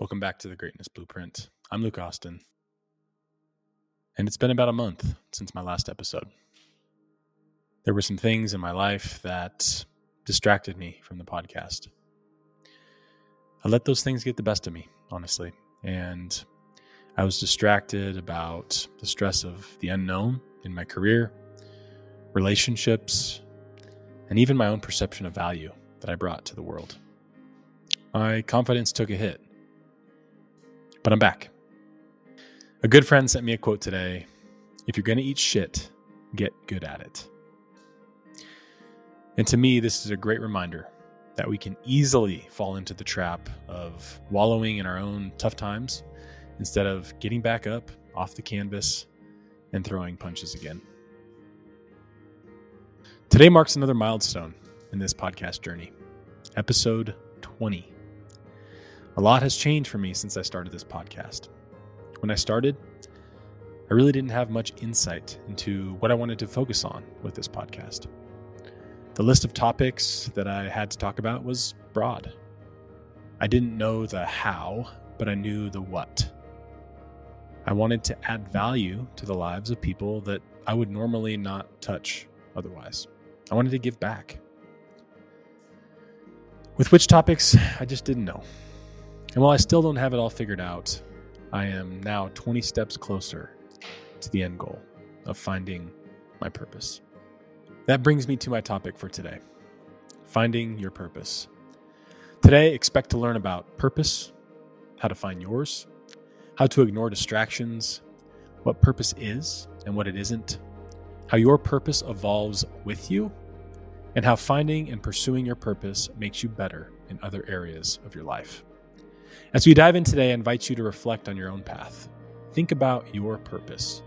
Welcome back to the Greatness Blueprint. I'm Luke Austin, and it's been about a month since my last episode. There were some things in my life that distracted me from the podcast. I let those things get the best of me, honestly, and I was distracted about the stress of the unknown in my career, relationships, and even my own perception of value that I brought to the world. My confidence took a hit but I'm back. A good friend sent me a quote today If you're going to eat shit, get good at it. And to me, this is a great reminder that we can easily fall into the trap of wallowing in our own tough times instead of getting back up off the canvas and throwing punches again. Today marks another milestone in this podcast journey, episode 20. A lot has changed for me since I started this podcast. When I started, I really didn't have much insight into what I wanted to focus on with this podcast. The list of topics that I had to talk about was broad. I didn't know the how, but I knew the what. I wanted to add value to the lives of people that I would normally not touch otherwise. I wanted to give back. With which topics, I just didn't know. And while I still don't have it all figured out, I am now 20 steps closer to the end goal of finding my purpose. That brings me to my topic for today finding your purpose. Today, expect to learn about purpose, how to find yours, how to ignore distractions, what purpose is and what it isn't, how your purpose evolves with you, and how finding and pursuing your purpose makes you better in other areas of your life. As we dive in today, I invite you to reflect on your own path. Think about your purpose.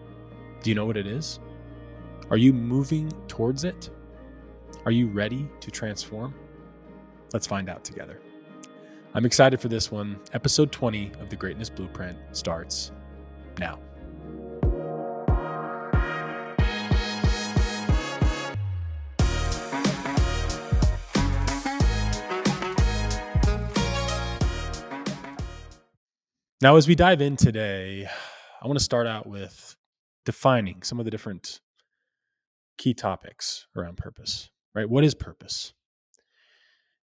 Do you know what it is? Are you moving towards it? Are you ready to transform? Let's find out together. I'm excited for this one. Episode 20 of the Greatness Blueprint starts now. Now, as we dive in today, I want to start out with defining some of the different key topics around purpose, right? What is purpose?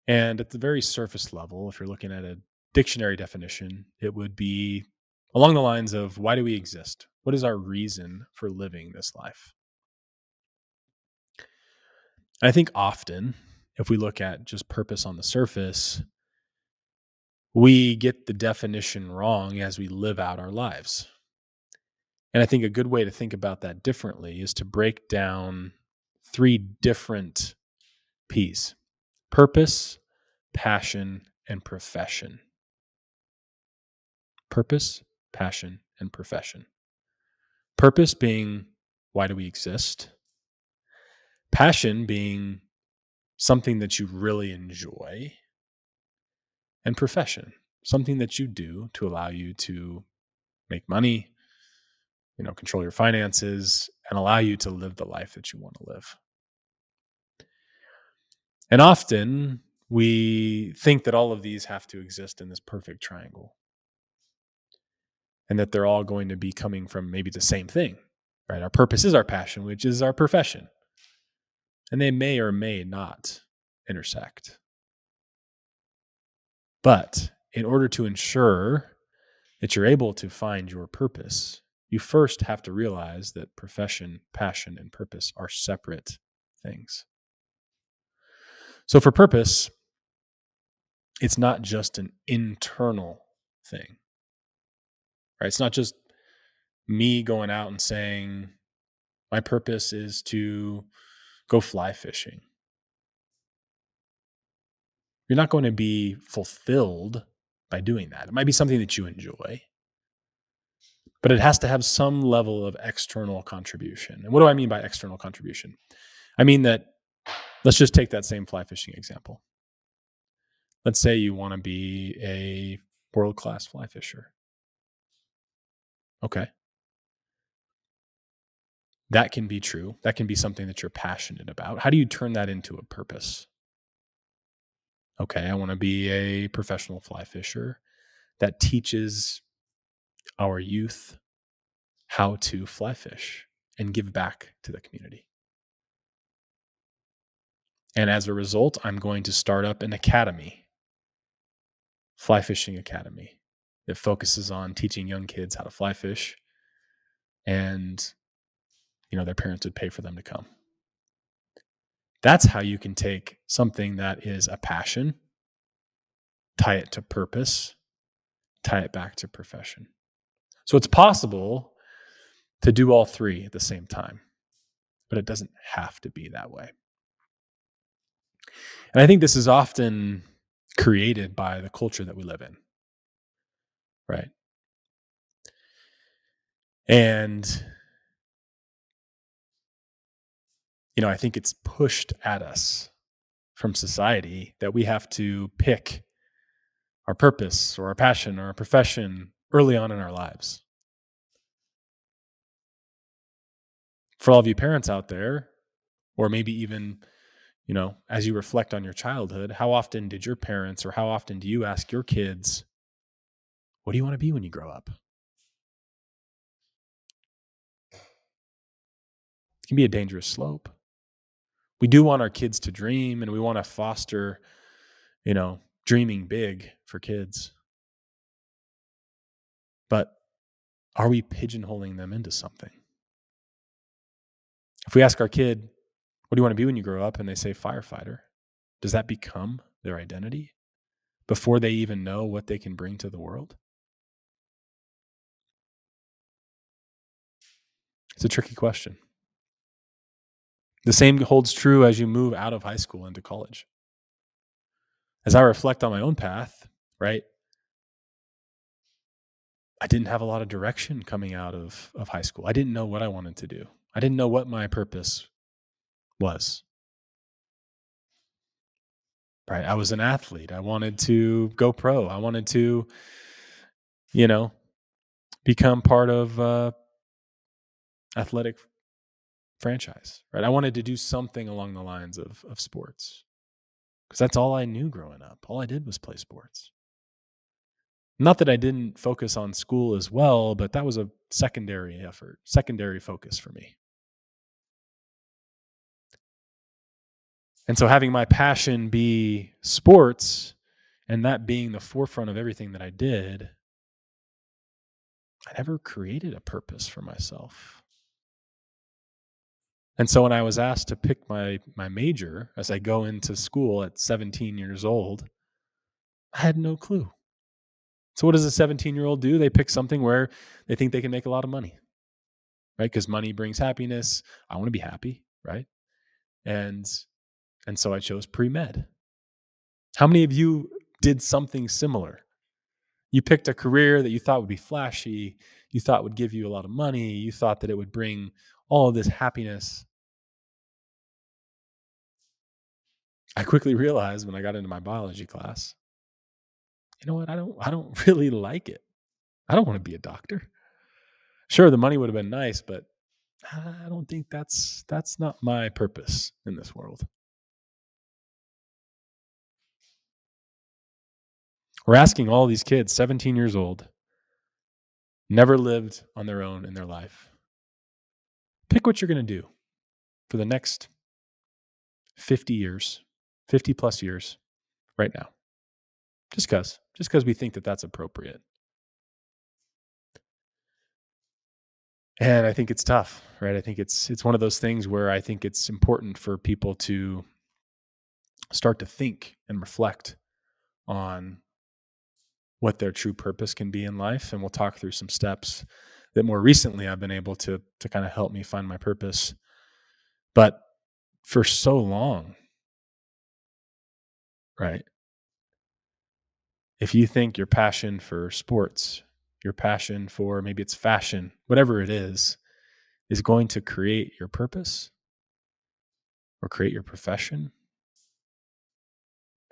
And at the very surface level, if you're looking at a dictionary definition, it would be along the lines of why do we exist? What is our reason for living this life? I think often, if we look at just purpose on the surface, we get the definition wrong as we live out our lives. And I think a good way to think about that differently is to break down three different P's purpose, passion, and profession. Purpose, passion, and profession. Purpose being why do we exist? Passion being something that you really enjoy and profession, something that you do to allow you to make money, you know, control your finances and allow you to live the life that you want to live. And often we think that all of these have to exist in this perfect triangle and that they're all going to be coming from maybe the same thing, right? Our purpose is our passion, which is our profession. And they may or may not intersect. But in order to ensure that you're able to find your purpose, you first have to realize that profession, passion, and purpose are separate things. So, for purpose, it's not just an internal thing, right? It's not just me going out and saying, my purpose is to go fly fishing you're not going to be fulfilled by doing that. It might be something that you enjoy, but it has to have some level of external contribution. And what do I mean by external contribution? I mean that let's just take that same fly fishing example. Let's say you want to be a world class fly fisher. Okay. That can be true. That can be something that you're passionate about. How do you turn that into a purpose? Okay, I want to be a professional fly fisher. that teaches our youth how to fly fish and give back to the community. And as a result, I'm going to start up an academy, Fly Fishing Academy, that focuses on teaching young kids how to fly fish. And, you know, their parents would pay for them to come. That's how you can take something that is a passion, tie it to purpose, tie it back to profession. So it's possible to do all three at the same time, but it doesn't have to be that way. And I think this is often created by the culture that we live in. Right. And, you know, I think it's pushed at us from society that we have to pick our purpose or our passion or our profession early on in our lives. For all of you parents out there, or maybe even you know, as you reflect on your childhood, how often did your parents or how often do you ask your kids, what do you want to be when you grow up? It can be a dangerous slope. We do want our kids to dream and we want to foster, you know, dreaming big for kids. But are we pigeonholing them into something? If we ask our kid, what do you want to be when you grow up? And they say firefighter. Does that become their identity before they even know what they can bring to the world? It's a tricky question. The same holds true as you move out of high school into college. As I reflect on my own path, right? I didn't have a lot of direction coming out of, of high school. I didn't know what I wanted to do. I didn't know what my purpose was. Right. I was an athlete. I wanted to go pro. I wanted to, you know, become part of uh athletic franchise. Right. I wanted to do something along the lines of of sports. Because that's all I knew growing up. All I did was play sports. Not that I didn't focus on school as well, but that was a secondary effort, secondary focus for me. And so having my passion be sports and that being the forefront of everything that I did, I never created a purpose for myself. And so when I was asked to pick my my major as I go into school at 17 years old, I had no clue. So what does a 17-year-old do? They pick something where they think they can make a lot of money. Right? Cuz money brings happiness. I want to be happy, right? And and so I chose pre med. How many of you did something similar? You picked a career that you thought would be flashy, you thought would give you a lot of money, you thought that it would bring all of this happiness. I quickly realized when I got into my biology class, you know what? I don't I don't really like it. I don't want to be a doctor. Sure, the money would have been nice, but I don't think that's that's not my purpose in this world. We're asking all these kids, 17 years old, never lived on their own in their life. Pick what you're going to do for the next 50 years, 50 plus years right now. Just because, just because we think that that's appropriate. And I think it's tough, right? I think it's it's one of those things where I think it's important for people to start to think and reflect on what their true purpose can be in life and we'll talk through some steps that more recently I've been able to to kind of help me find my purpose but for so long right if you think your passion for sports your passion for maybe it's fashion whatever it is is going to create your purpose or create your profession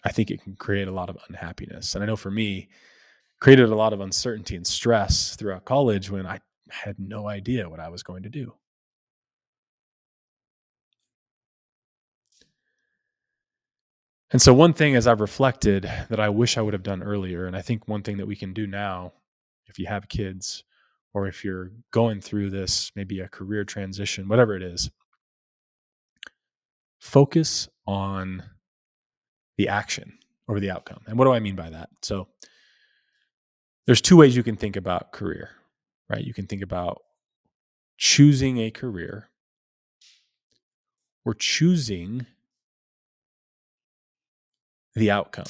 I think it can create a lot of unhappiness. And I know for me, created a lot of uncertainty and stress throughout college when I had no idea what I was going to do. And so, one thing as I've reflected that I wish I would have done earlier, and I think one thing that we can do now, if you have kids, or if you're going through this, maybe a career transition, whatever it is, focus on the action over the outcome. And what do I mean by that? So, there's two ways you can think about career, right? You can think about choosing a career or choosing the outcome.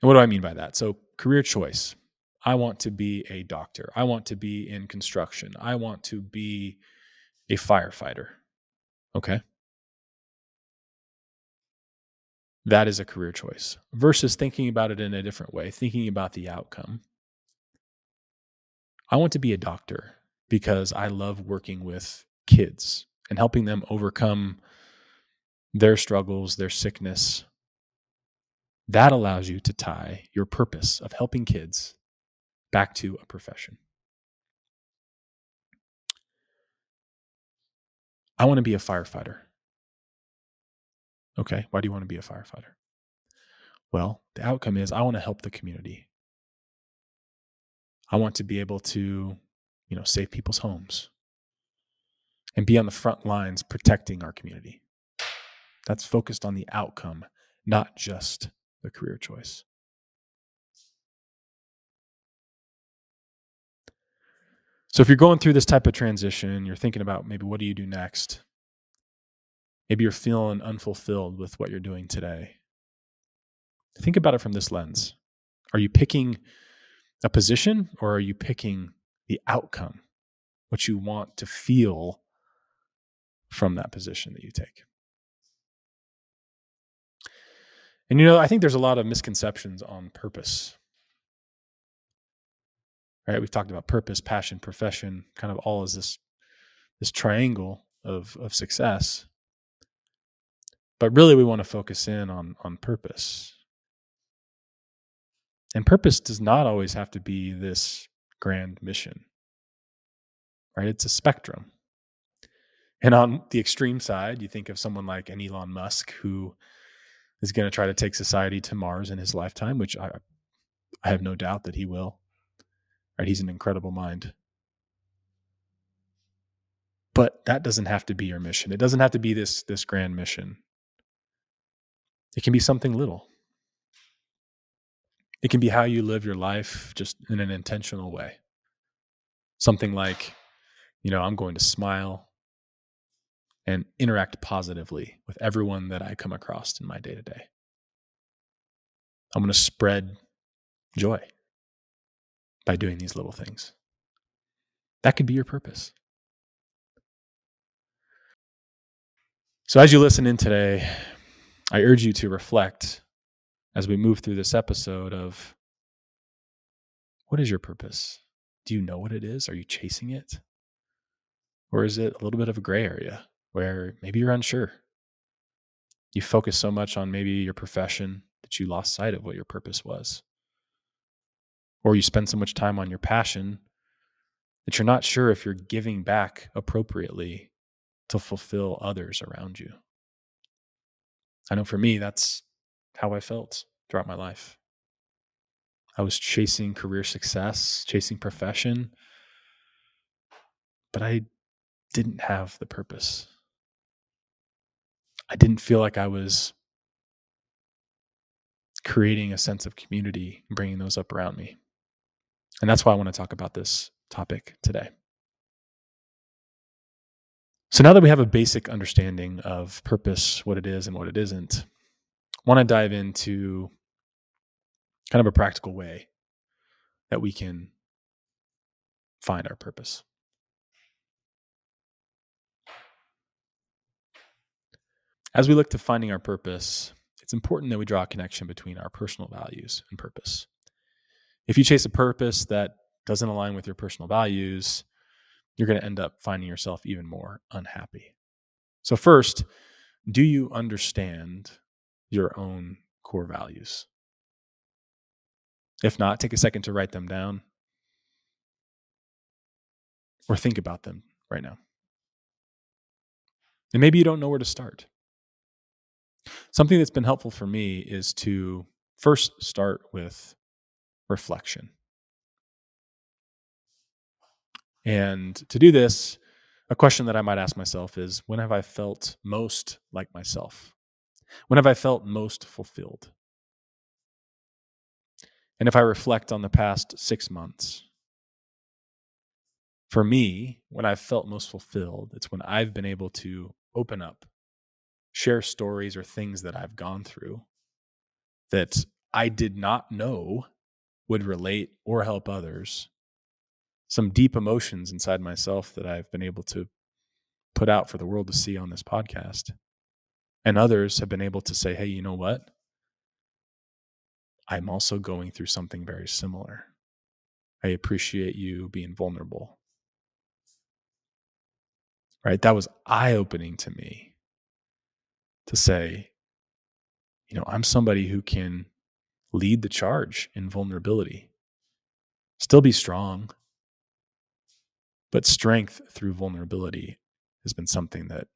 And what do I mean by that? So, career choice. I want to be a doctor. I want to be in construction. I want to be a firefighter. Okay. That is a career choice versus thinking about it in a different way, thinking about the outcome. I want to be a doctor because I love working with kids and helping them overcome their struggles, their sickness. That allows you to tie your purpose of helping kids back to a profession. I want to be a firefighter. Okay, why do you want to be a firefighter? Well, the outcome is I want to help the community. I want to be able to, you know, save people's homes and be on the front lines protecting our community. That's focused on the outcome, not just the career choice. So if you're going through this type of transition, you're thinking about maybe what do you do next? Maybe you're feeling unfulfilled with what you're doing today. Think about it from this lens. Are you picking a position or are you picking the outcome, what you want to feel from that position that you take? And you know, I think there's a lot of misconceptions on purpose. Right? We've talked about purpose, passion, profession, kind of all as this this triangle of of success. But really we want to focus in on on purpose. And purpose does not always have to be this grand mission. Right? It's a spectrum. And on the extreme side, you think of someone like an Elon Musk who is going to try to take society to Mars in his lifetime, which I, I have no doubt that he will. Right? He's an incredible mind. But that doesn't have to be your mission. It doesn't have to be this, this grand mission. It can be something little. It can be how you live your life just in an intentional way. Something like, you know, I'm going to smile and interact positively with everyone that I come across in my day to day. I'm going to spread joy by doing these little things. That could be your purpose. So, as you listen in today, I urge you to reflect as we move through this episode of what is your purpose? Do you know what it is? Are you chasing it? Or is it a little bit of a gray area? Where maybe you're unsure. You focus so much on maybe your profession that you lost sight of what your purpose was. Or you spend so much time on your passion that you're not sure if you're giving back appropriately to fulfill others around you. I know for me, that's how I felt throughout my life. I was chasing career success, chasing profession, but I didn't have the purpose. I didn't feel like I was creating a sense of community and bringing those up around me. And that's why I want to talk about this topic today. So now that we have a basic understanding of purpose, what it is and what it isn't, I want to dive into kind of a practical way that we can find our purpose. As we look to finding our purpose, it's important that we draw a connection between our personal values and purpose. If you chase a purpose that doesn't align with your personal values, you're going to end up finding yourself even more unhappy. So, first, do you understand your own core values? If not, take a second to write them down or think about them right now. And maybe you don't know where to start. Something that's been helpful for me is to first start with reflection. And to do this, a question that I might ask myself is when have I felt most like myself? When have I felt most fulfilled? And if I reflect on the past six months, for me, when I've felt most fulfilled, it's when I've been able to open up, share stories or things that I've gone through that I did not know would relate or help others. Some deep emotions inside myself that I've been able to put out for the world to see on this podcast. And others have been able to say, hey, you know what? I'm also going through something very similar. I appreciate you being vulnerable. Right? That was eye opening to me to say, you know, I'm somebody who can lead the charge in vulnerability, still be strong, but strength through vulnerability has been something that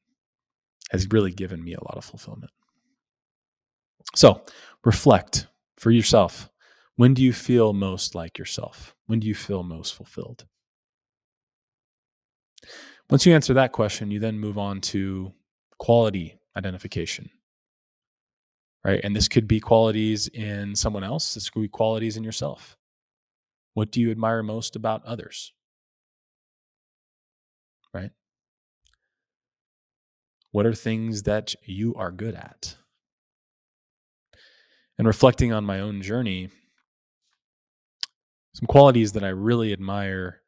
has really given me a lot of fulfillment. So reflect for yourself. When do you feel most like yourself? When do you feel most fulfilled? Once you answer that question, you then move on to quality identification. Right. And this could be qualities in someone else, this could be qualities in yourself. What do you admire most about others? Right. What are things that you are good at? And reflecting on my own journey, some qualities that I really admire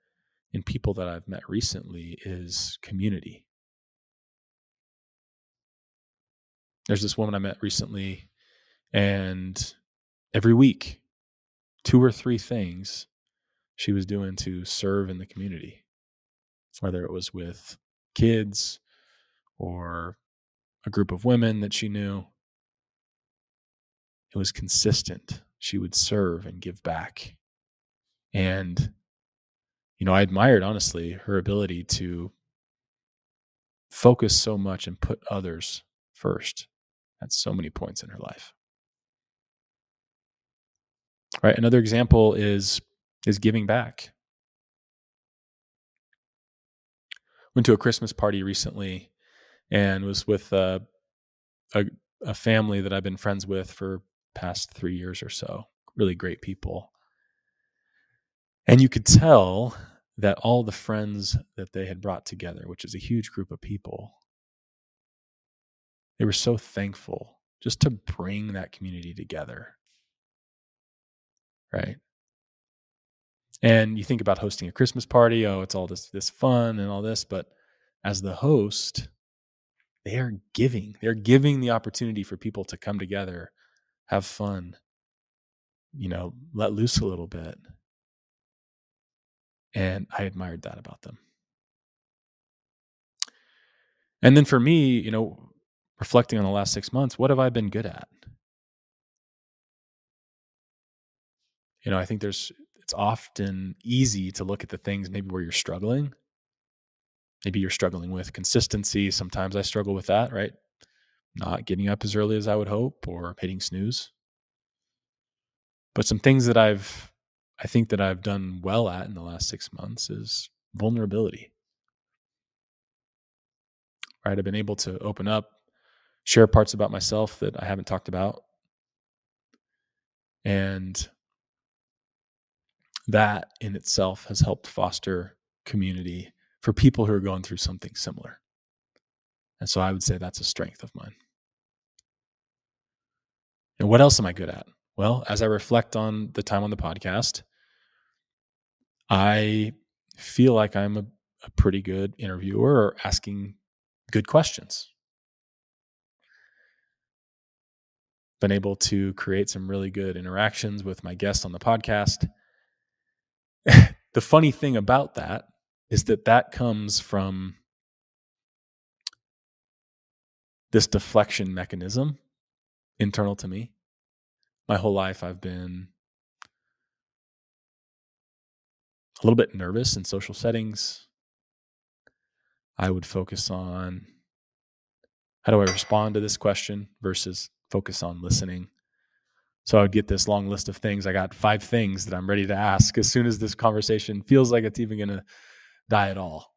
in people that I've met recently is community. There's this woman I met recently, and every week, two or three things she was doing to serve in the community, whether it was with kids, or a group of women that she knew. It was consistent. She would serve and give back. And, you know, I admired, honestly, her ability to focus so much and put others first at so many points in her life. Right. Another example is is giving back. Went to a Christmas party recently and was with uh, a a family that I've been friends with for past three years or so. Really great people, and you could tell that all the friends that they had brought together, which is a huge group of people, they were so thankful just to bring that community together. Right. And you think about hosting a Christmas party, oh, it's all this this fun and all this, but as the host, they are giving. They're giving the opportunity for people to come together, have fun, you know, let loose a little bit. And I admired that about them. And then for me, you know, reflecting on the last six months, what have I been good at? You know, I think there's, it's often easy to look at the things maybe where you're struggling maybe you're struggling with consistency. Sometimes I struggle with that, right? Not getting up as early as I would hope or hitting snooze. But some things that I've, I think that I've done well at in the last six months is vulnerability. Right? I've been able to open up, share parts about myself that I haven't talked about. And that in itself has helped foster community for people who are going through something similar. And so I would say that's a strength of mine. And what else am I good at? Well, as I reflect on the time on the podcast, I feel like I'm a, a pretty good interviewer or asking good questions. Been able to create some really good interactions with my guests on the podcast. the funny thing about that is that that comes from this deflection mechanism internal to me. My whole life, I've been a little bit nervous in social settings. I would focus on How do I respond to this question versus focus on listening? So I would get this long list of things. I got five things that I'm ready to ask as soon as this conversation feels like it's even going to die at all.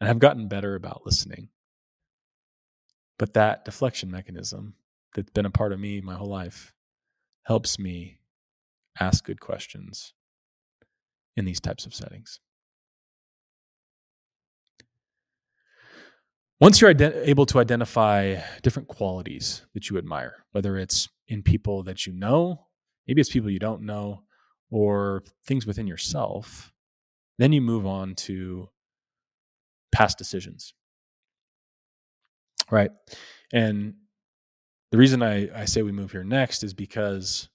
And I've gotten better about listening. But that deflection mechanism that's been a part of me my whole life helps me ask good questions in these types of settings. Once you're ident- able to identify different qualities that you admire, whether it's in people that you know, maybe it's people you don't know, or things within yourself, then you move on to past decisions. Right. And the reason I, I say we move here next is because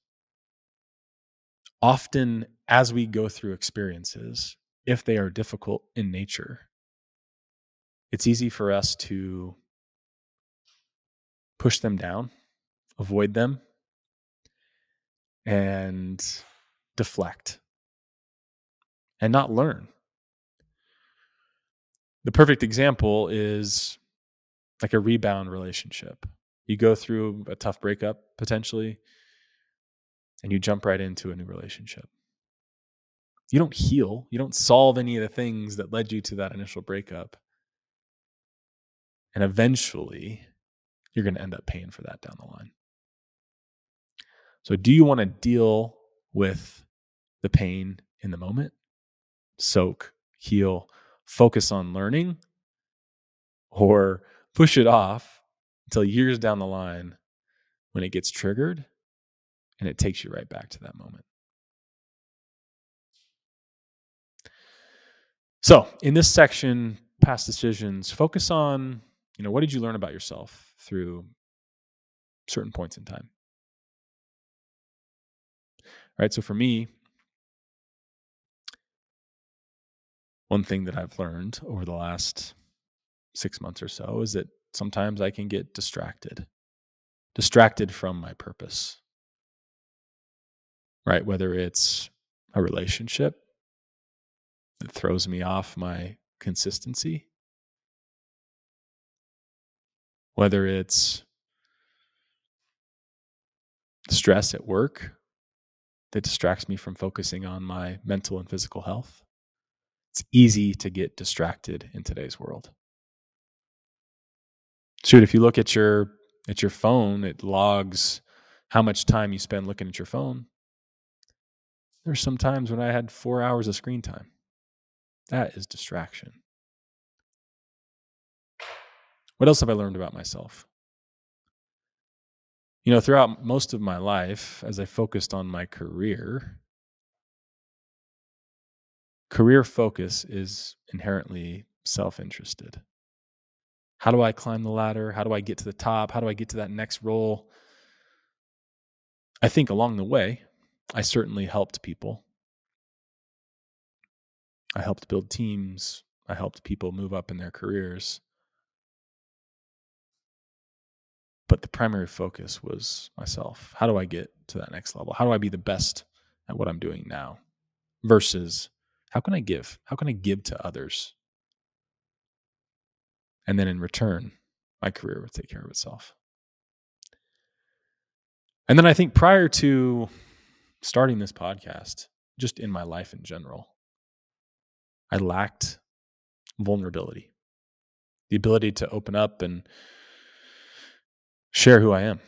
often as we go through experiences, if they are difficult in nature, it's easy for us to push them down, avoid them, and deflect and not learn. The perfect example is like a rebound relationship. You go through a tough breakup potentially, and you jump right into a new relationship. You don't heal, you don't solve any of the things that led you to that initial breakup. And eventually, you're going to end up paying for that down the line. So, do you want to deal with the pain in the moment? Soak, heal, focus on learning, or push it off until years down the line when it gets triggered and it takes you right back to that moment? So, in this section, past decisions, focus on you know, what did you learn about yourself through certain points in time? Right. So for me, one thing that I've learned over the last six months or so is that sometimes I can get distracted, distracted from my purpose. Right. Whether it's a relationship that throws me off my consistency, whether it's stress at work that distracts me from focusing on my mental and physical health. It's easy to get distracted in today's world. Shoot, if you look at your at your phone, it logs how much time you spend looking at your phone. There's some times when I had 4 hours of screen time. That is distraction. What else have I learned about myself? You know, throughout most of my life, as I focused on my career, career focus is inherently self interested. How do I climb the ladder? How do I get to the top? How do I get to that next role? I think along the way, I certainly helped people. I helped build teams. I helped people move up in their careers. But the primary focus was myself. How do I get to that next level? How do I be the best at what I'm doing now? Versus how can I give? How can I give to others? And then in return, my career would take care of itself. And then I think prior to starting this podcast, just in my life in general, I lacked vulnerability, the ability to open up and share who I am.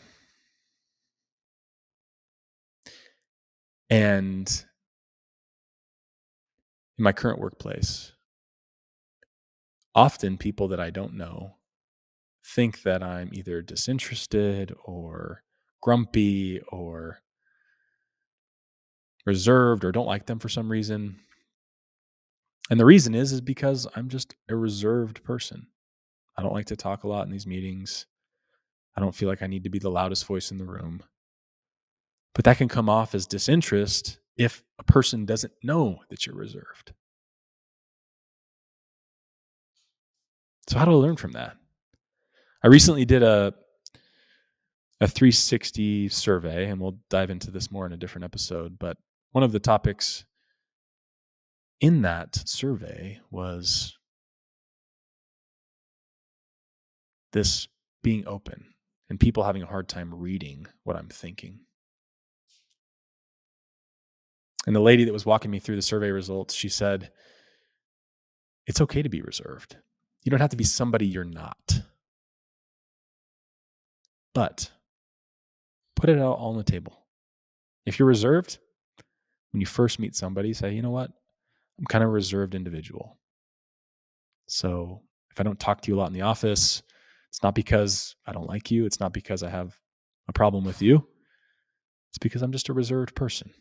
And in my current workplace, often people that I don't know think that I'm either disinterested or grumpy or reserved or don't like them for some reason. And the reason is is because I'm just a reserved person. I don't like to talk a lot in these meetings. I don't feel like I need to be the loudest voice in the room. But that can come off as disinterest if a person doesn't know that you're reserved. So how do I learn from that? I recently did a a 360 survey and we'll dive into this more in a different episode, but one of the topics in that survey was this being open and people having a hard time reading what I'm thinking. And the lady that was walking me through the survey results, she said, It's okay to be reserved. You don't have to be somebody you're not. But put it out all on the table. If you're reserved, when you first meet somebody, say, you know what? I'm kind of a reserved individual. So if I don't talk to you a lot in the office, it's not because I don't like you. It's not because I have a problem with you. It's because I'm just a reserved person.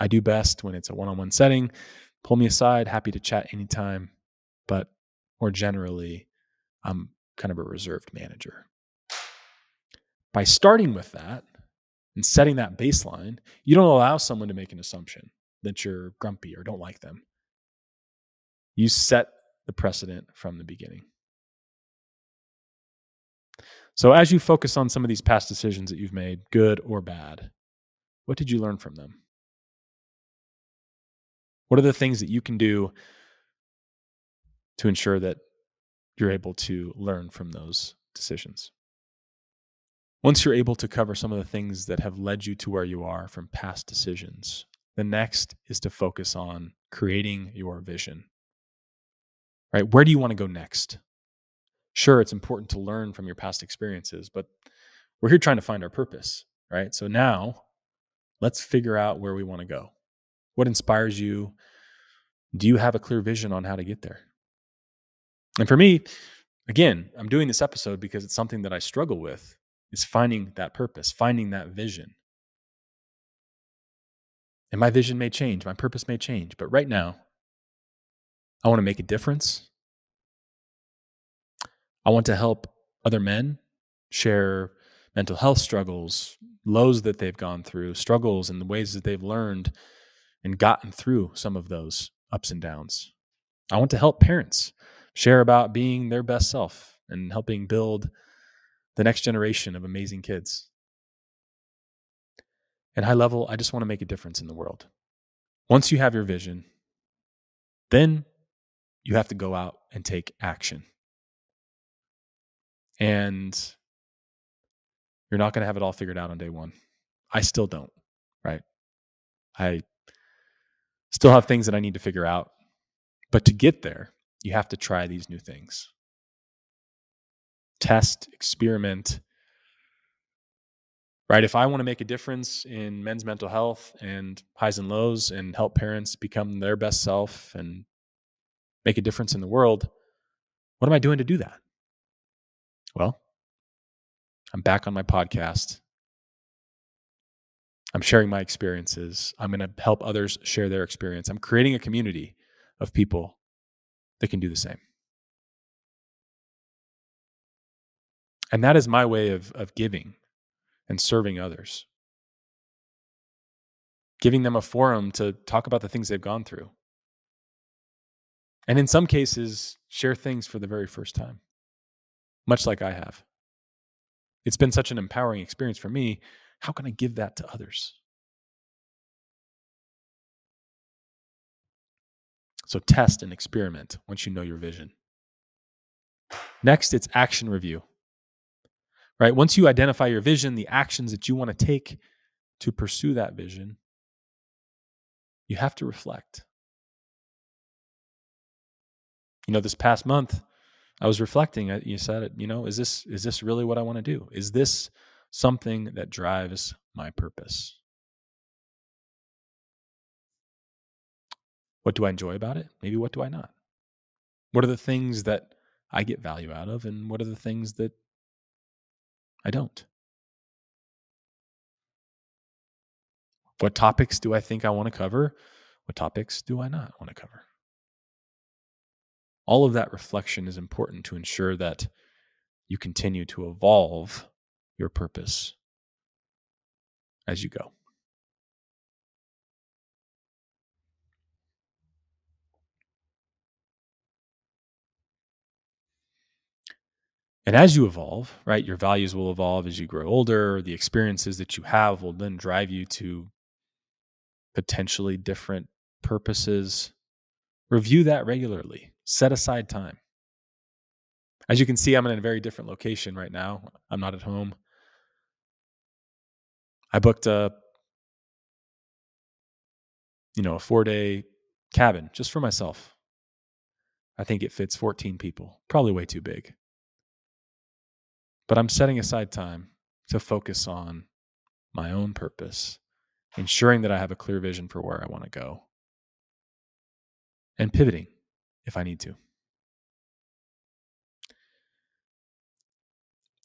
I do best when it's a one on one setting. Pull me aside, happy to chat anytime. But more generally, I'm kind of a reserved manager. By starting with that and setting that baseline, you don't allow someone to make an assumption that you're grumpy or don't like them. You set the precedent from the beginning. So, as you focus on some of these past decisions that you've made, good or bad, what did you learn from them? What are the things that you can do to ensure that you're able to learn from those decisions? Once you're able to cover some of the things that have led you to where you are from past decisions, the next is to focus on creating your vision. Right? Where do you want to go next? Sure, it's important to learn from your past experiences, but we're here trying to find our purpose, right? So now let's figure out where we want to go. What inspires you? Do you have a clear vision on how to get there? And for me, again, I'm doing this episode because it's something that I struggle with is finding that purpose, finding that vision. And my vision may change, my purpose may change, but right now, I want to make a difference. I want to help other men share mental health struggles, lows that they've gone through, struggles, and the ways that they've learned and gotten through some of those ups and downs. I want to help parents share about being their best self and helping build the next generation of amazing kids. At high level, I just want to make a difference in the world. Once you have your vision, then you have to go out and take action. And you're not going to have it all figured out on day one. I still don't, right? I still have things that I need to figure out. But to get there, you have to try these new things. Test, experiment. Right? If I want to make a difference in men's mental health and highs and lows and help parents become their best self and make a difference in the world, what am I doing to do that? Well, I'm back on my podcast. I'm sharing my experiences. I'm going to help others share their experience. I'm creating a community of people that can do the same. And that is my way of, of giving and serving others, giving them a forum to talk about the things they've gone through. And in some cases, share things for the very first time, much like I have. It's been such an empowering experience for me. How can I give that to others? So test and experiment once you know your vision. Next, it's action review. Right? Once you identify your vision, the actions that you want to take to pursue that vision, you have to reflect. You know, this past month, I was reflecting. You said it. You know, is this is this really what I want to do? Is this something that drives my purpose? What do I enjoy about it? Maybe what do I not? What are the things that I get value out of, and what are the things that I don't? What topics do I think I want to cover? What topics do I not want to cover? All of that reflection is important to ensure that you continue to evolve your purpose as you go. And as you evolve, right, your values will evolve as you grow older. The experiences that you have will then drive you to potentially different purposes. Review that regularly, set aside time. As you can see, I'm in a very different location right now. I'm not at home. I booked a you know, a 4-day cabin just for myself. I think it fits 14 people. Probably way too big. But I'm setting aside time to focus on my own purpose, ensuring that I have a clear vision for where I want to go, and pivoting if I need to.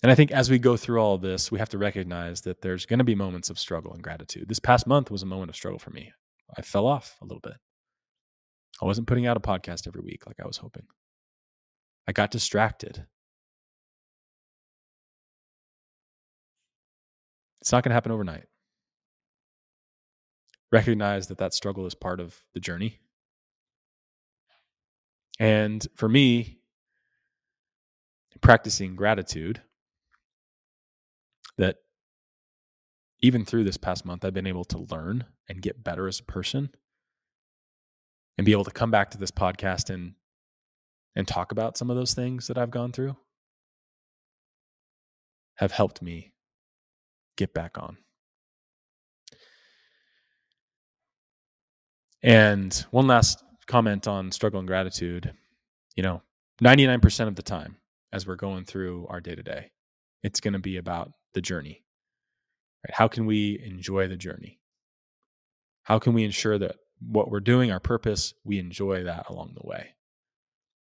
And I think as we go through all of this, we have to recognize that there's going to be moments of struggle and gratitude. This past month was a moment of struggle for me. I fell off a little bit. I wasn't putting out a podcast every week like I was hoping. I got distracted. It's not going to happen overnight. Recognize that that struggle is part of the journey. And for me, practicing gratitude that even through this past month, I've been able to learn and get better as a person and be able to come back to this podcast and and talk about some of those things that I've gone through have helped me get back on. And one last comment on struggle and gratitude. You know, 99% of the time as we're going through our day to day, it's going to be about the journey. Right? How can we enjoy the journey? How can we ensure that what we're doing, our purpose, we enjoy that along the way?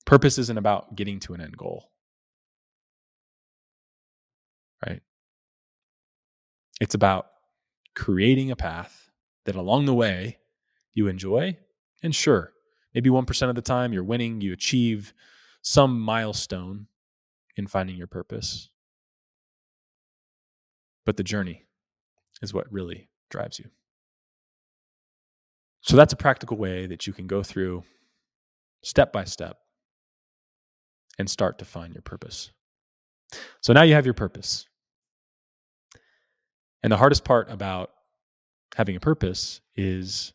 Purpose isn't about getting to an end goal. Right? It's about creating a path that along the way you enjoy. And sure, maybe 1% of the time you're winning, you achieve some milestone in finding your purpose. But the journey is what really drives you. So that's a practical way that you can go through step by step and start to find your purpose. So now you have your purpose. And the hardest part about having a purpose is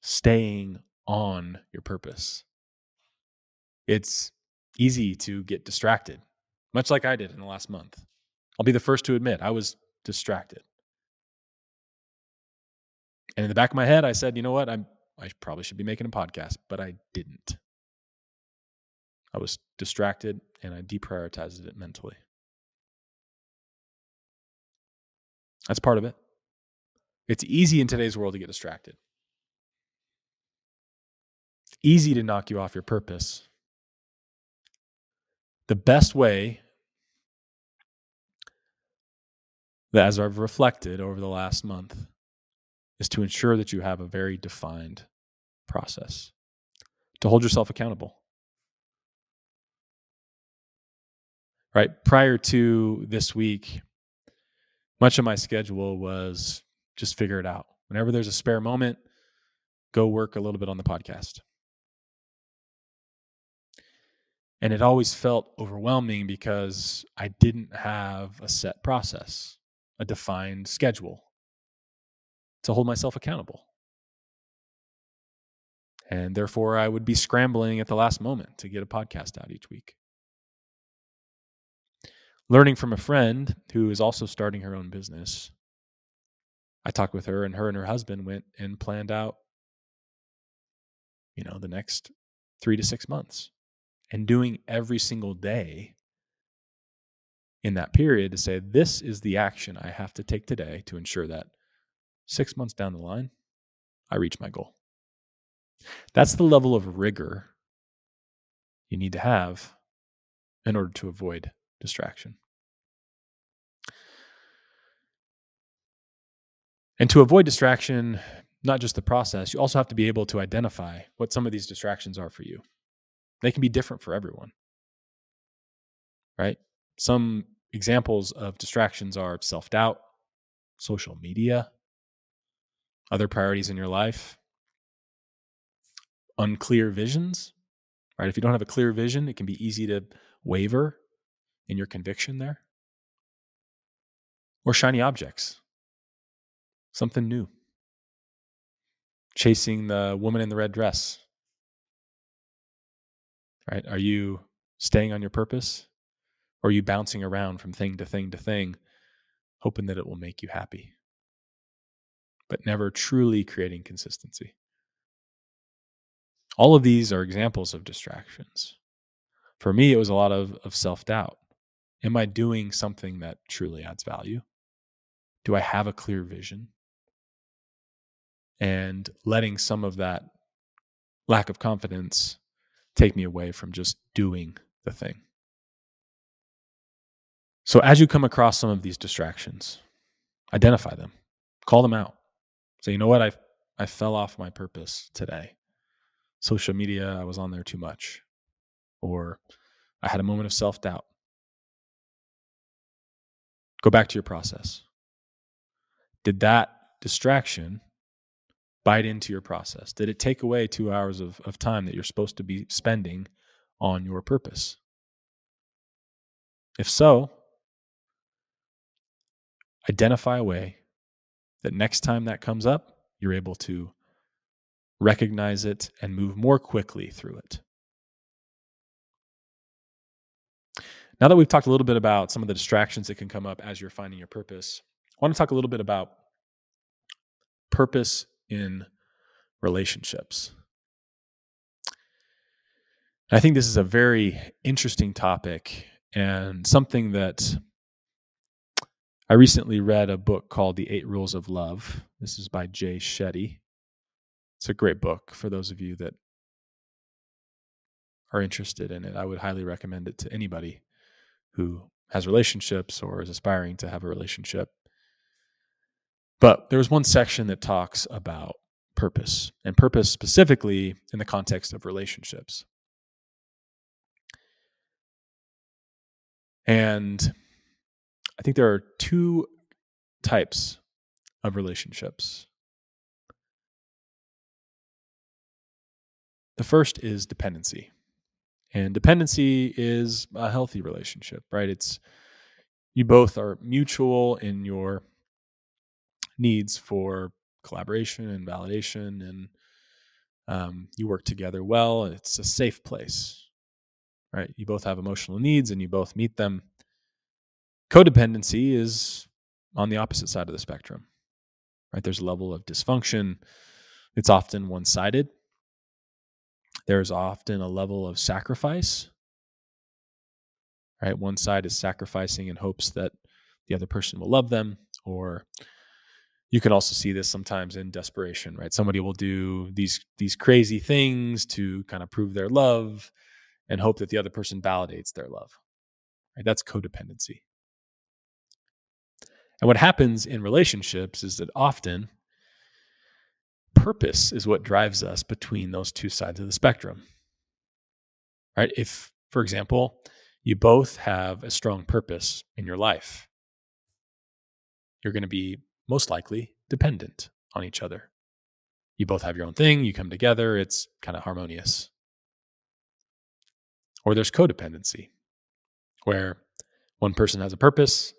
staying on your purpose. It's easy to get distracted, much like I did in the last month. I'll be the first to admit I was distracted. And in the back of my head, I said, you know what? I'm, I probably should be making a podcast, but I didn't. I was distracted and I deprioritized it mentally. That's part of it. It's easy in today's world to get distracted. Easy to knock you off your purpose. The best way that, as I've reflected over the last month, is to ensure that you have a very defined process to hold yourself accountable. Right? Prior to this week, much of my schedule was just figure it out. Whenever there's a spare moment, go work a little bit on the podcast. And it always felt overwhelming because I didn't have a set process, a defined schedule to hold myself accountable. And therefore, I would be scrambling at the last moment to get a podcast out each week. Learning from a friend who is also starting her own business, I talked with her, and her and her husband went and planned out, you know, the next three to six months and doing every single day in that period to say, this is the action I have to take today to ensure that six months down the line, I reach my goal. That's the level of rigor you need to have in order to avoid distraction. And to avoid distraction, not just the process, you also have to be able to identify what some of these distractions are for you. They can be different for everyone, right? Some examples of distractions are self doubt, social media, other priorities in your life, unclear visions, right? If you don't have a clear vision, it can be easy to waver in your conviction there. Or shiny objects, something new. Chasing the woman in the red dress, right? Are you staying on your purpose? Or are you bouncing around from thing to thing to thing, hoping that it will make you happy, but never truly creating consistency? All of these are examples of distractions. For me, it was a lot of, of self doubt. Am I doing something that truly adds value? Do I have a clear vision? And letting some of that lack of confidence take me away from just doing the thing. So, as you come across some of these distractions, identify them, call them out. Say, you know what? I, I fell off my purpose today. Social media, I was on there too much. Or I had a moment of self doubt. Go back to your process. Did that distraction bite into your process? Did it take away two hours of, of time that you're supposed to be spending on your purpose? If so, identify a way that next time that comes up, you're able to recognize it and move more quickly through it. Now that we've talked a little bit about some of the distractions that can come up as you're finding your purpose, I want to talk a little bit about purpose in relationships. I think this is a very interesting topic and something that I recently read a book called The Eight Rules of Love. This is by Jay Shetty. It's a great book for those of you that are interested in it. I would highly recommend it to anybody who has relationships or is aspiring to have a relationship. But there's one section that talks about purpose, and purpose specifically in the context of relationships. And I think there are two types of relationships. The first is dependency. And dependency is a healthy relationship, right? It's you both are mutual in your needs for collaboration and validation, and um, you work together well. It's a safe place, right? You both have emotional needs and you both meet them. Codependency is on the opposite side of the spectrum, right? There's a level of dysfunction. It's often one sided. There's often a level of sacrifice, right? One side is sacrificing in hopes that the other person will love them, or you can also see this sometimes in desperation, right? Somebody will do these these crazy things to kind of prove their love and hope that the other person validates their love. Right? That's codependency. And what happens in relationships is that often purpose is what drives us between those two sides of the spectrum. Right? If, for example, you both have a strong purpose in your life, you're going to be most likely dependent on each other. You both have your own thing, you come together, it's kind of harmonious. Or there's codependency, where one person has a purpose,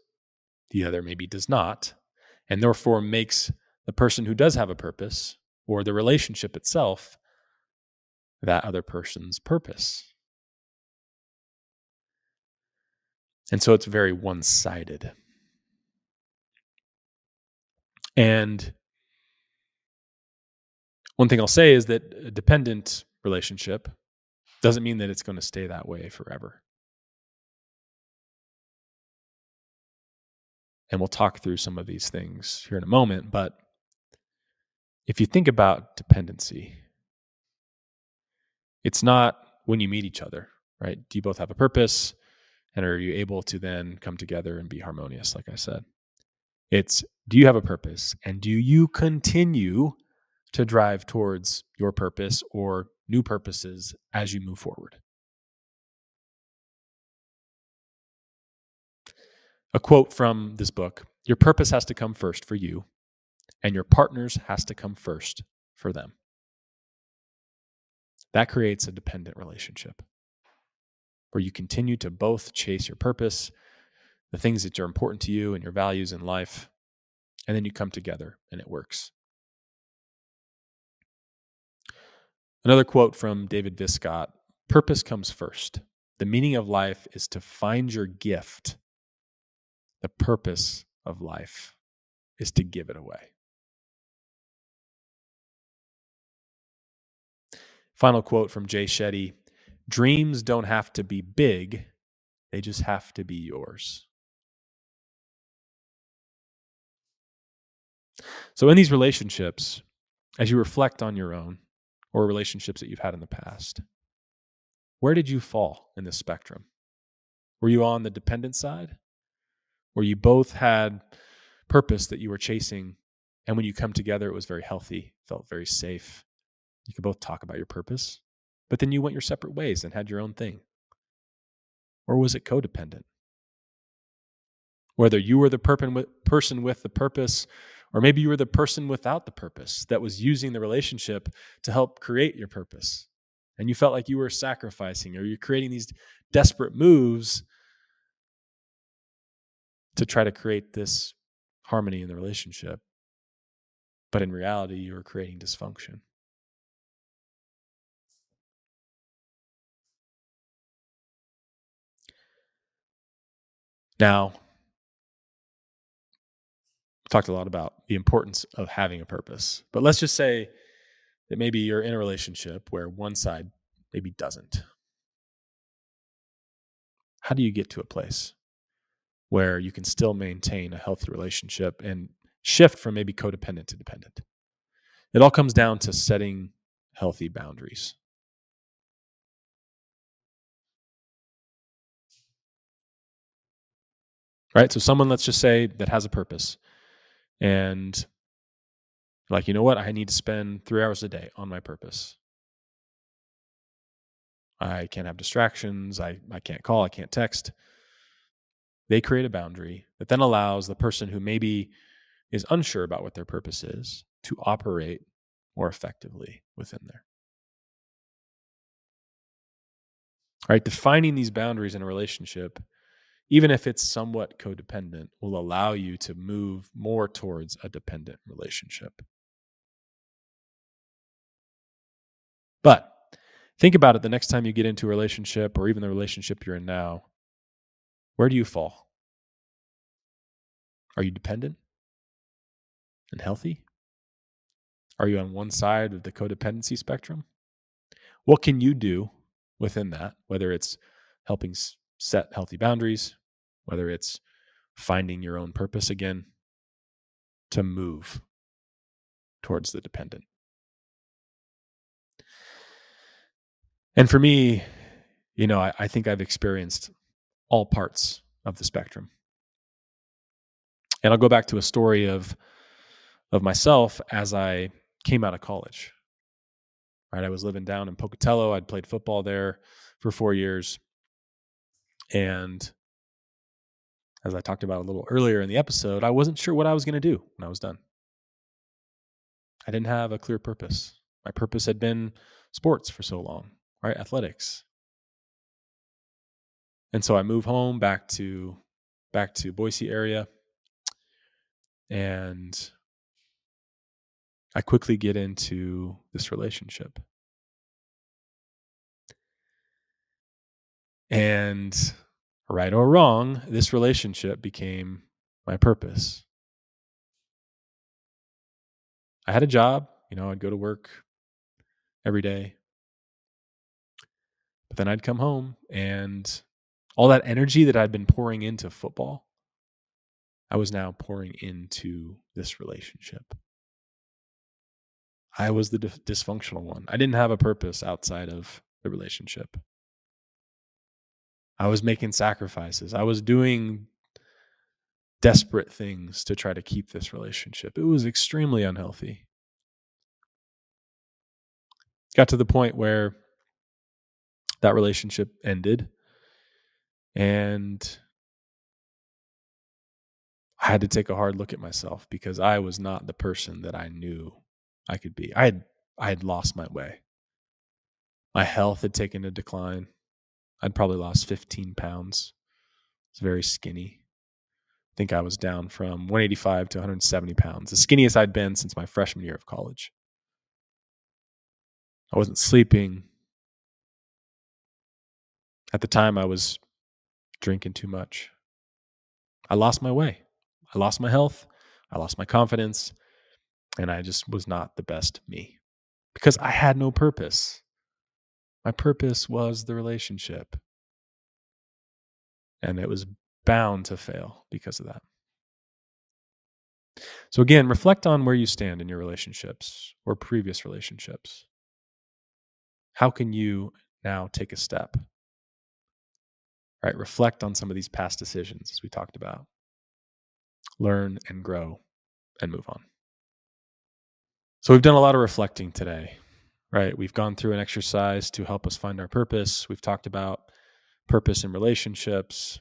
the other maybe does not, and therefore makes the person who does have a purpose or the relationship itself that other person's purpose. And so it's very one sided. And one thing I'll say is that a dependent relationship doesn't mean that it's going to stay that way forever. And we'll talk through some of these things here in a moment. But if you think about dependency, it's not when you meet each other, right? Do you both have a purpose? And are you able to then come together and be harmonious, like I said? It's do you have a purpose? And do you continue to drive towards your purpose or new purposes as you move forward? A quote from this book Your purpose has to come first for you, and your partners has to come first for them. That creates a dependent relationship where you continue to both chase your purpose, the things that are important to you and your values in life, and then you come together and it works. Another quote from David Viscott Purpose comes first, The meaning of life is to find your gift. The purpose of life is to give it away. Final quote from Jay Shetty Dreams don't have to be big, they just have to be yours. So, in these relationships, as you reflect on your own or relationships that you've had in the past, where did you fall in this spectrum? Were you on the dependent side? Where you both had purpose that you were chasing, and when you come together, it was very healthy, felt very safe. You could both talk about your purpose, but then you went your separate ways and had your own thing. Or was it codependent? Whether you were the person with the purpose or maybe you were the person without the purpose that was using the relationship to help create your purpose. And you felt like you were sacrificing or you're creating these desperate moves to try to create this harmony in the relationship. But in reality, you were creating dysfunction. Now, talked a lot about the importance of having a purpose. But let's just say that maybe you're in a relationship where one side maybe doesn't. How do you get to a place where you can still maintain a healthy relationship and shift from maybe codependent to dependent? It all comes down to setting healthy boundaries. Right? So, someone, let's just say, that has a purpose and like you know what? I need to spend three hours a day on my purpose. I can't have distractions. I, I can't call. I can't text. They create a boundary that then allows the person who maybe is unsure about what their purpose is to operate more effectively within there. All right? Defining these boundaries in a relationship even if it's somewhat codependent, will allow you to move more towards a dependent relationship. But think about it the next time you get into a relationship or even the relationship you're in now. Where do you fall? Are you dependent and healthy? Are you on one side of the codependency spectrum? What can you do within that, whether it's helping set healthy boundaries, whether it's finding your own purpose again to move towards the dependent. And for me, you know, I, I, think I've experienced all parts of the spectrum. And I'll go back to a story of of myself as I came out of college. Right, I was living down in Pocatello. I'd played football there for four years, and as I talked about a little earlier in the episode, I wasn't sure what I was going to do when I was done. I didn't have a clear purpose. My purpose had been sports for so long, right? Athletics. And so I move home back to back to Boise area and I quickly get into this relationship. And right or wrong, this relationship became my purpose. I had a job, you know, I'd go to work every day. But then I'd come home and all that energy that I'd been pouring into football, I was now pouring into this relationship. I was the dysfunctional one. I didn't have a purpose outside of the relationship. I was making sacrifices. I was doing desperate things to try to keep this relationship. It was extremely unhealthy. Got to the point where that relationship ended and I had to take a hard look at myself because I was not the person that I knew I could be. I had I had lost my way. My health had taken a decline. I'd probably lost 15 pounds. It's very skinny. I think I was down from 185 to 170 pounds, the skinniest I'd been since my freshman year of college. I wasn't sleeping. At the time, I was drinking too much. I lost my way. I lost my health. I lost my confidence. And I just was not the best me because I had no purpose. My purpose was the relationship. And it was bound to fail because of that. So, again, reflect on where you stand in your relationships or previous relationships. How can you now take a step? Right? Reflect on some of these past decisions as we talked about. Learn and grow and move on. So, we've done a lot of reflecting today, right? We've gone through an exercise to help us find our purpose. We've talked about purpose in relationships,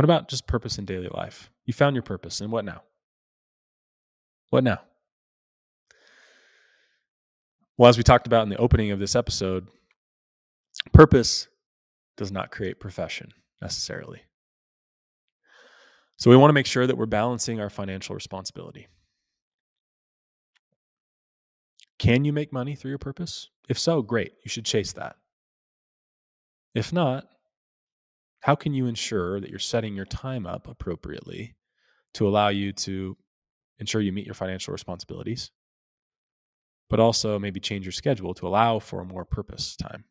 What about just purpose in daily life? You found your purpose, and what now? What now? Well, as we talked about in the opening of this episode, purpose does not create profession necessarily. So we want to make sure that we're balancing our financial responsibility. Can you make money through your purpose? If so, great. You should chase that. If not, how can you ensure that you're setting your time up appropriately to allow you to ensure you meet your financial responsibilities, but also maybe change your schedule to allow for more purpose time?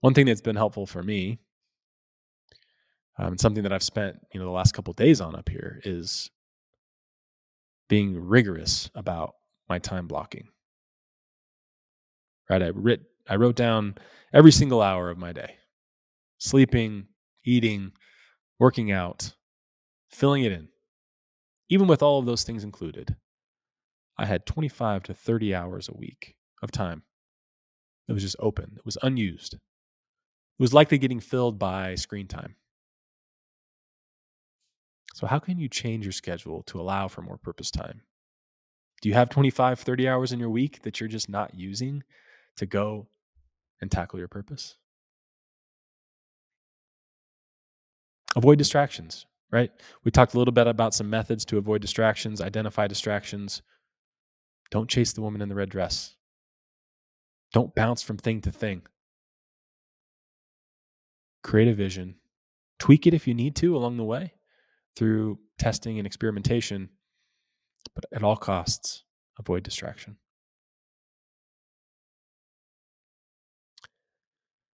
One thing that's been helpful for me, um, something that I've spent you know the last couple days on up here is being rigorous about my time blocking. Right, I writ I wrote down every single hour of my day sleeping, eating, working out, filling it in. Even with all of those things included, I had 25 to 30 hours a week of time. It was just open, it was unused. It was likely getting filled by screen time. So, how can you change your schedule to allow for more purpose time? Do you have 25, 30 hours in your week that you're just not using to go and tackle your purpose? Avoid distractions, right? We talked a little bit about some methods to avoid distractions, identify distractions. Don't chase the woman in the red dress. Don't bounce from thing to thing. Create a vision. Tweak it if you need to along the way through testing and experimentation, but at all costs, avoid distraction.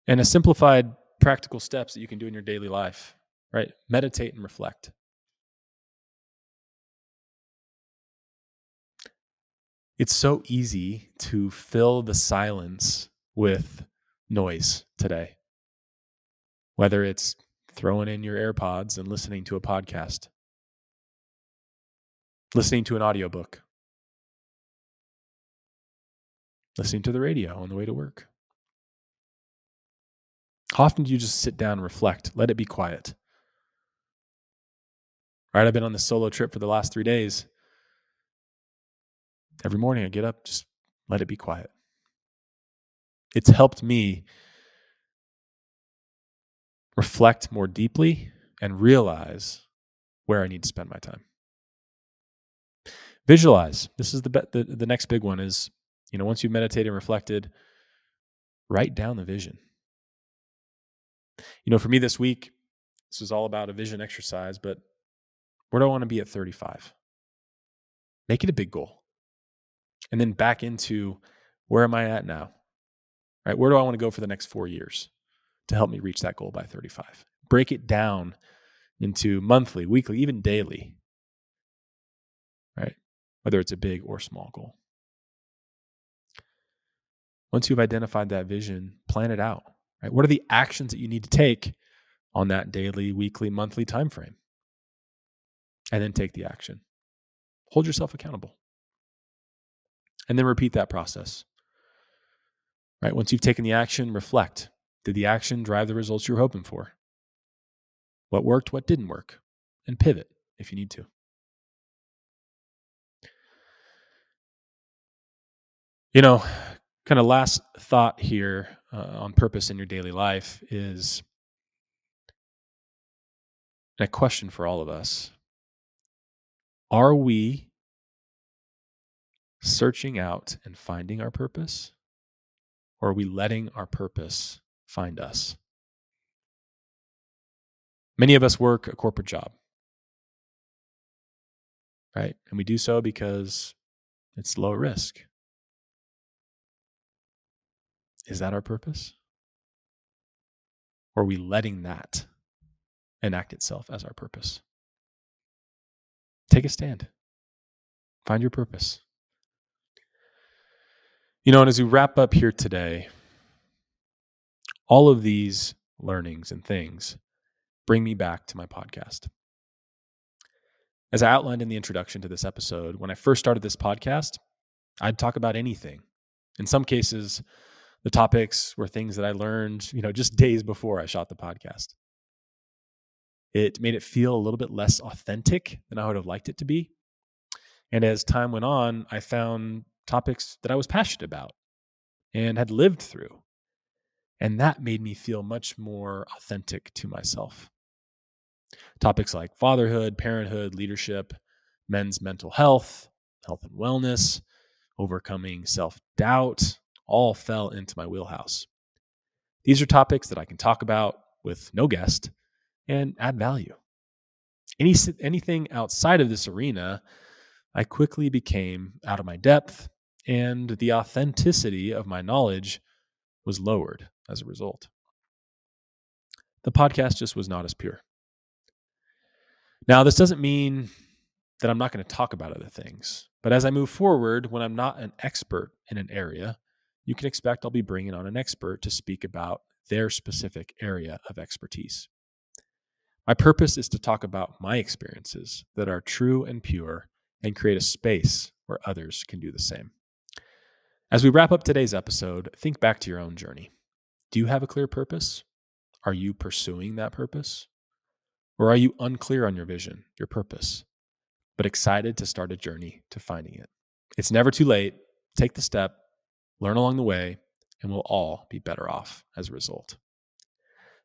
And a simplified practical steps that you can do in your daily life right? Meditate and reflect. It's so easy to fill the silence with noise today, whether it's throwing in your AirPods and listening to a podcast, listening to an audiobook, listening to the radio on the way to work. How often do you just sit down and reflect? Let it be quiet. Right? I've been on this solo trip for the last three days. Every morning I get up, just let it be quiet. It's helped me reflect more deeply and realize where I need to spend my time. Visualize. This is the, be- the the next big one is, you know, once you've meditated and reflected, write down the vision. You know, for me this week, this is all about a vision exercise, but where do I want to be at 35? Make it a big goal. And then back into where am I at now? Right? Where do I want to go for the next four years to help me reach that goal by 35? Break it down into monthly, weekly, even daily. Right? Whether it's a big or small goal. Once you've identified that vision, plan it out. Right? What are the actions that you need to take on that daily, weekly, monthly time frame? and then take the action. Hold yourself accountable. And then repeat that process. Right? Once you've taken the action, reflect. Did the action drive the results you were hoping for? What worked, what didn't work? And pivot if you need to. You know, kind of last thought here uh, on purpose in your daily life is a question for all of us are we searching out and finding our purpose? Or are we letting our purpose find us? Many of us work a corporate job, right? And we do so because it's low risk. Is that our purpose? Or are we letting that enact itself as our purpose? Take a stand. Find your purpose. You know, and as we wrap up here today, all of these learnings and things bring me back to my podcast. As I outlined in the introduction to this episode, when I first started this podcast, I'd talk about anything. In some cases, the topics were things that I learned, you know, just days before I shot the podcast. It made it feel a little bit less authentic than I would have liked it to be. And as time went on, I found topics that I was passionate about and had lived through. And that made me feel much more authentic to myself. Topics like fatherhood, parenthood, leadership, men's mental health, health and wellness, overcoming self doubt, all fell into my wheelhouse. These are topics that I can talk about with no guest and add value. Any, anything outside of this arena, I quickly became out of my depth, and the authenticity of my knowledge was lowered as a result. The podcast just was not as pure. Now, this doesn't mean that I'm not going to talk about other things, but as I move forward, when I'm not an expert in an area, you can expect I'll be bringing on an expert to speak about their specific area of expertise. My purpose is to talk about my experiences that are true and pure and create a space where others can do the same. As we wrap up today's episode, think back to your own journey. Do you have a clear purpose? Are you pursuing that purpose? Or are you unclear on your vision, your purpose, but excited to start a journey to finding it? It's never too late. Take the step, learn along the way, and we'll all be better off as a result.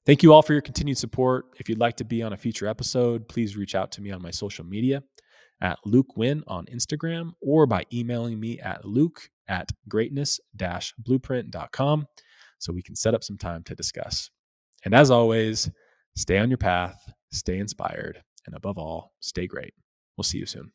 Thank you all for your continued support. If you'd like to be on a future episode, please reach out to me on my social media at Luke Wynn on Instagram or by emailing me at luke at greatness blueprint.com so we can set up some time to discuss. And as always, stay on your path, stay inspired, and above all, stay great. We'll see you soon.